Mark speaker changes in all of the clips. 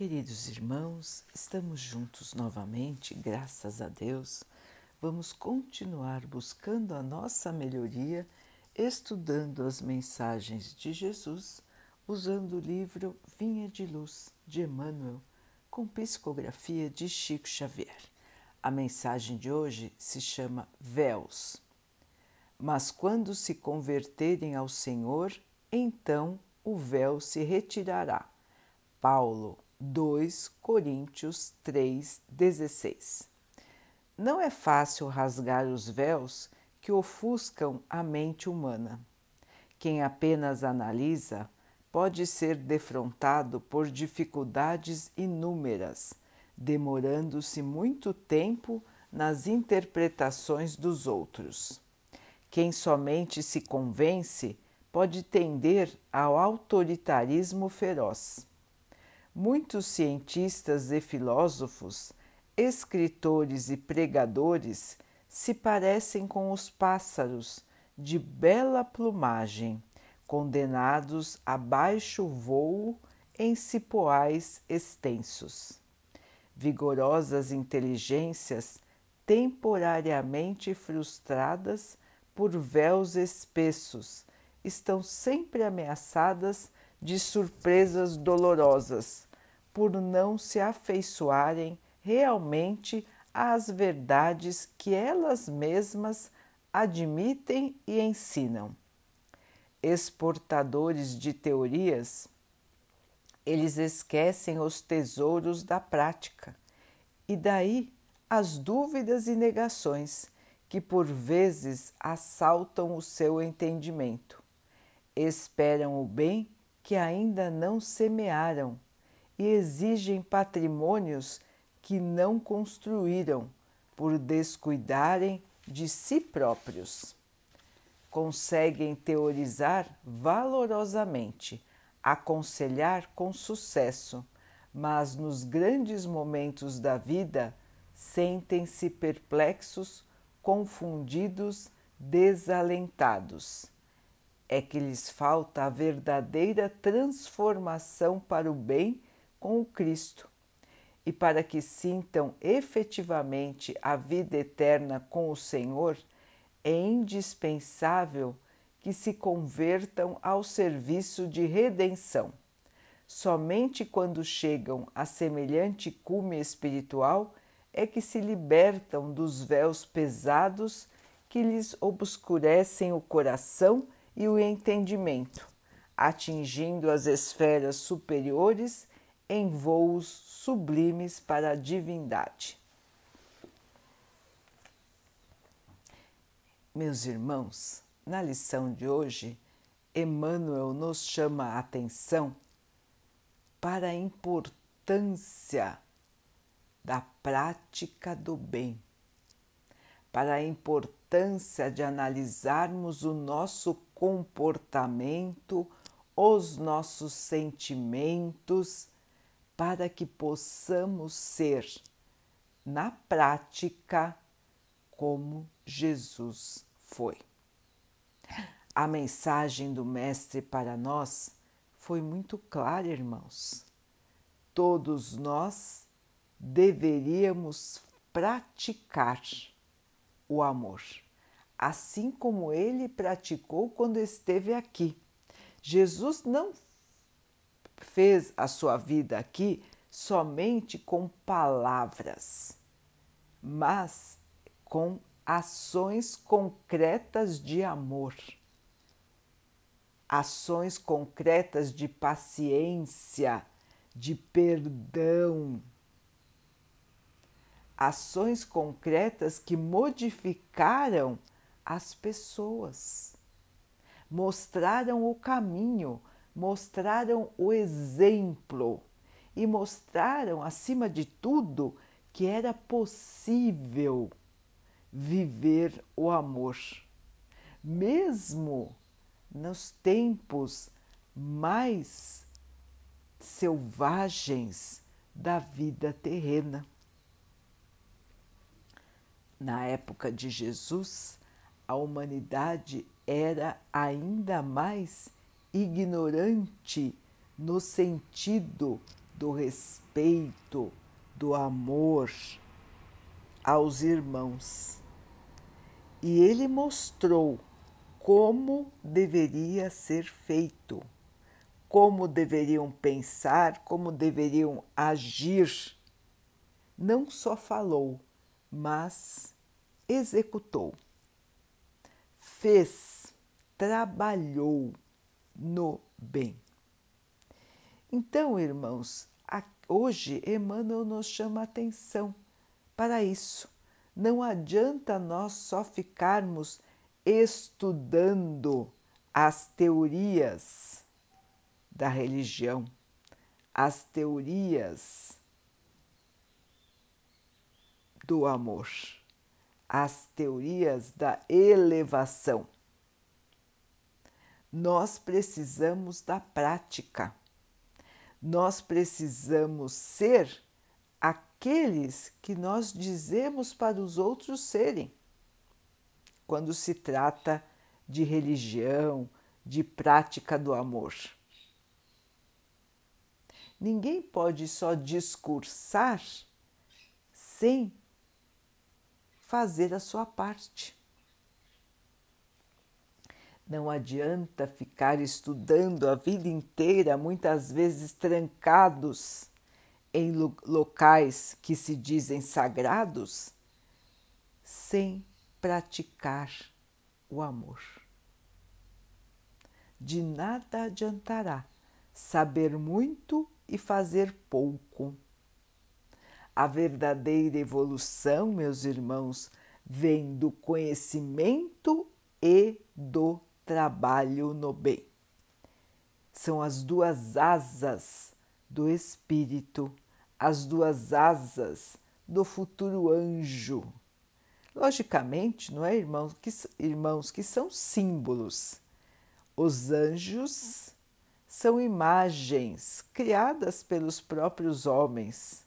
Speaker 1: Queridos irmãos, estamos juntos novamente, graças a Deus. Vamos continuar buscando a nossa melhoria, estudando as mensagens de Jesus, usando o livro Vinha de Luz de Emmanuel, com psicografia de Chico Xavier. A mensagem de hoje se chama Véus. Mas quando se converterem ao Senhor, então o véu se retirará. Paulo 2 Coríntios 3,16 Não é fácil rasgar os véus que ofuscam a mente humana. Quem apenas analisa pode ser defrontado por dificuldades inúmeras, demorando-se muito tempo nas interpretações dos outros. Quem somente se convence pode tender ao autoritarismo feroz Muitos cientistas e filósofos, escritores e pregadores se parecem com os pássaros de bela plumagem, condenados a baixo vôo em cipoais extensos. Vigorosas inteligências temporariamente frustradas por véus espessos estão sempre ameaçadas de surpresas dolorosas, por não se afeiçoarem realmente às verdades que elas mesmas admitem e ensinam. Exportadores de teorias, eles esquecem os tesouros da prática e daí as dúvidas e negações que por vezes assaltam o seu entendimento. Esperam o bem que ainda não semearam e exigem patrimônios que não construíram por descuidarem de si próprios. Conseguem teorizar valorosamente, aconselhar com sucesso, mas nos grandes momentos da vida sentem-se perplexos, confundidos, desalentados é que lhes falta a verdadeira transformação para o bem com o Cristo. E para que sintam efetivamente a vida eterna com o Senhor, é indispensável que se convertam ao serviço de redenção. Somente quando chegam a semelhante cume espiritual é que se libertam dos véus pesados que lhes obscurecem o coração e o entendimento, atingindo as esferas superiores em voos sublimes para a divindade. Meus irmãos, na lição de hoje, Emmanuel nos chama a atenção para a importância da prática do bem, para a importância de analisarmos o nosso comportamento, os nossos sentimentos, para que possamos ser, na prática, como Jesus foi. A mensagem do Mestre para nós foi muito clara, irmãos. Todos nós deveríamos praticar o amor assim como ele praticou quando esteve aqui. Jesus não fez a sua vida aqui somente com palavras, mas com ações concretas de amor, ações concretas de paciência, de perdão, ações concretas que modificaram as pessoas. Mostraram o caminho, mostraram o exemplo e mostraram, acima de tudo, que era possível viver o amor, mesmo nos tempos mais selvagens da vida terrena. Na época de Jesus, a humanidade era ainda mais ignorante no sentido do respeito, do amor aos irmãos. E ele mostrou como deveria ser feito, como deveriam pensar, como deveriam agir. Não só falou, mas executou, fez, trabalhou no bem. Então, irmãos, hoje Emmanuel nos chama a atenção para isso. Não adianta nós só ficarmos estudando as teorias da religião, as teorias do amor, as teorias da elevação. Nós precisamos da prática. Nós precisamos ser aqueles que nós dizemos para os outros serem quando se trata de religião, de prática do amor. Ninguém pode só discursar sem fazer a sua parte. Não adianta ficar estudando a vida inteira, muitas vezes trancados em locais que se dizem sagrados, sem praticar o amor. De nada adiantará saber muito e fazer pouco. A verdadeira evolução, meus irmãos, vem do conhecimento e do trabalho no bem. São as duas asas do espírito, as duas asas do futuro anjo Logicamente, não é, irmãos que, irmãos, que são símbolos. Os anjos são imagens criadas pelos próprios homens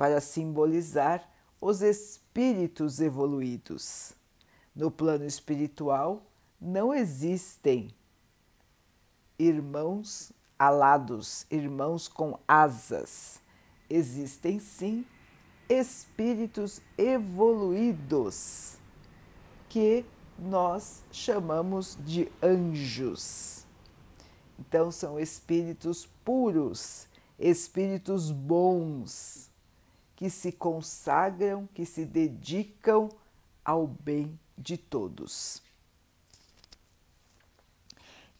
Speaker 1: para simbolizar os espíritos evoluídos. No plano espiritual não existem irmãos alados, irmãos com asas. Existem sim espíritos evoluídos, que nós chamamos de anjos. Então, são espíritos puros, espíritos bons, que se consagram, que se dedicam ao bem de todos.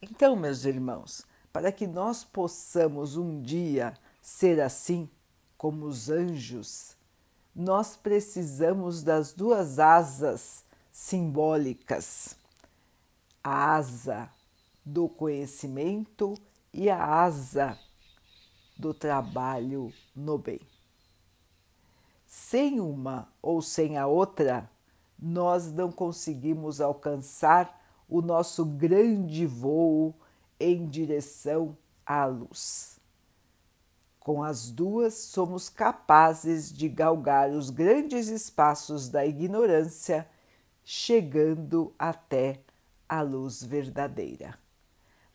Speaker 1: Então, meus irmãos, para que nós possamos um dia ser assim como os anjos, nós precisamos das duas asas simbólicas: a asa do conhecimento e a asa do trabalho no bem. Sem uma ou sem a outra, nós não conseguimos alcançar o nosso grande voo em direção à luz. Com as duas, somos capazes de galgar os grandes espaços da ignorância, chegando até a luz verdadeira.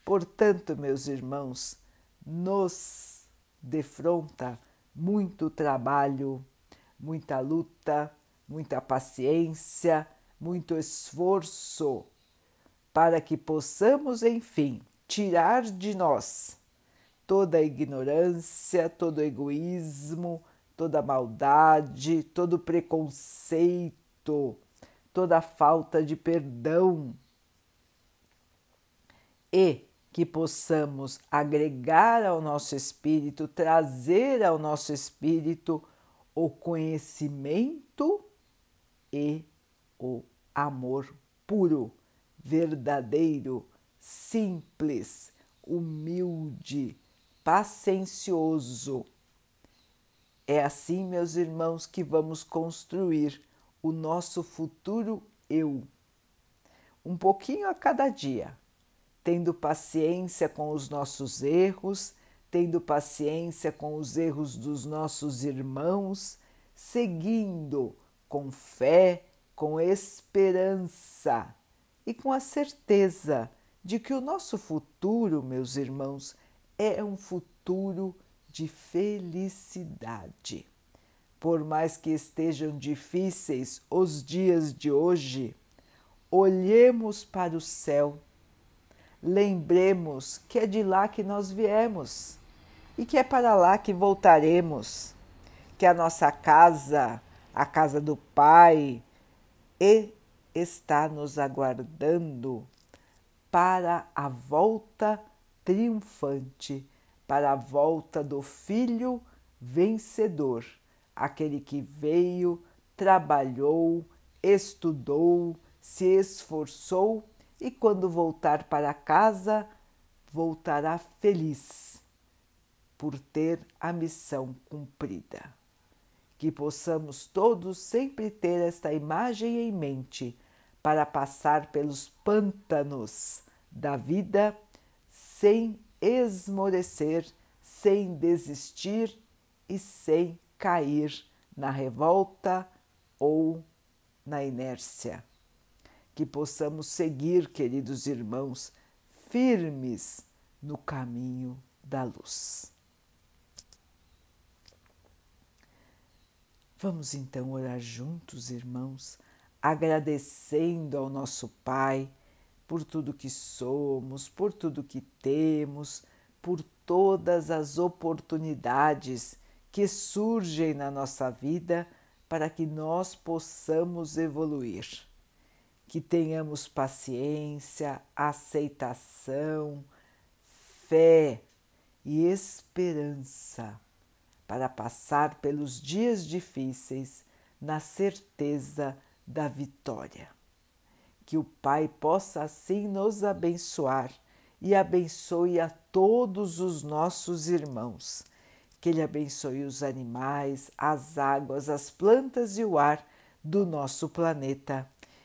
Speaker 1: Portanto, meus irmãos, nos defronta muito trabalho, muita luta, muita paciência, muito esforço para que possamos, enfim, tirar de nós toda a ignorância, todo o egoísmo, toda a maldade, todo o preconceito, toda a falta de perdão. E que possamos agregar ao nosso espírito, trazer ao nosso espírito o conhecimento e o amor puro, verdadeiro, simples, humilde, paciencioso. É assim, meus irmãos, que vamos construir o nosso futuro eu. Um pouquinho a cada dia, tendo paciência com os nossos erros, tendo paciência com os erros dos nossos irmãos, seguindo com fé, com esperança e com a certeza de que o nosso futuro, meus irmãos, é um futuro de felicidade. Por mais que estejam difíceis os dias de hoje, olhemos para o céu, lembremos que é de lá que nós viemos e que é para lá que voltaremos, que a nossa casa, a casa do Pai, e está nos aguardando para a volta triunfante, para a volta do Filho vencedor, aquele que veio, trabalhou, estudou, se esforçou e, quando voltar para casa, voltará feliz por ter a missão cumprida. Que possamos todos sempre ter esta imagem em mente para passar pelos pântanos da vida sem esmorecer, sem desistir e sem cair na revolta ou na inércia. Que possamos seguir, queridos irmãos, firmes no caminho da luz. Vamos então orar juntos, irmãos, agradecendo ao nosso Pai por tudo que somos, por tudo que temos, por todas as oportunidades que surgem na nossa vida para que nós possamos evoluir. Que tenhamos paciência, aceitação, fé e esperança para passar pelos dias difíceis na certeza da vitória. Que o Pai possa assim nos abençoar e abençoe a todos os nossos irmãos. Que Ele abençoe os animais, as águas, as plantas e o ar do nosso planeta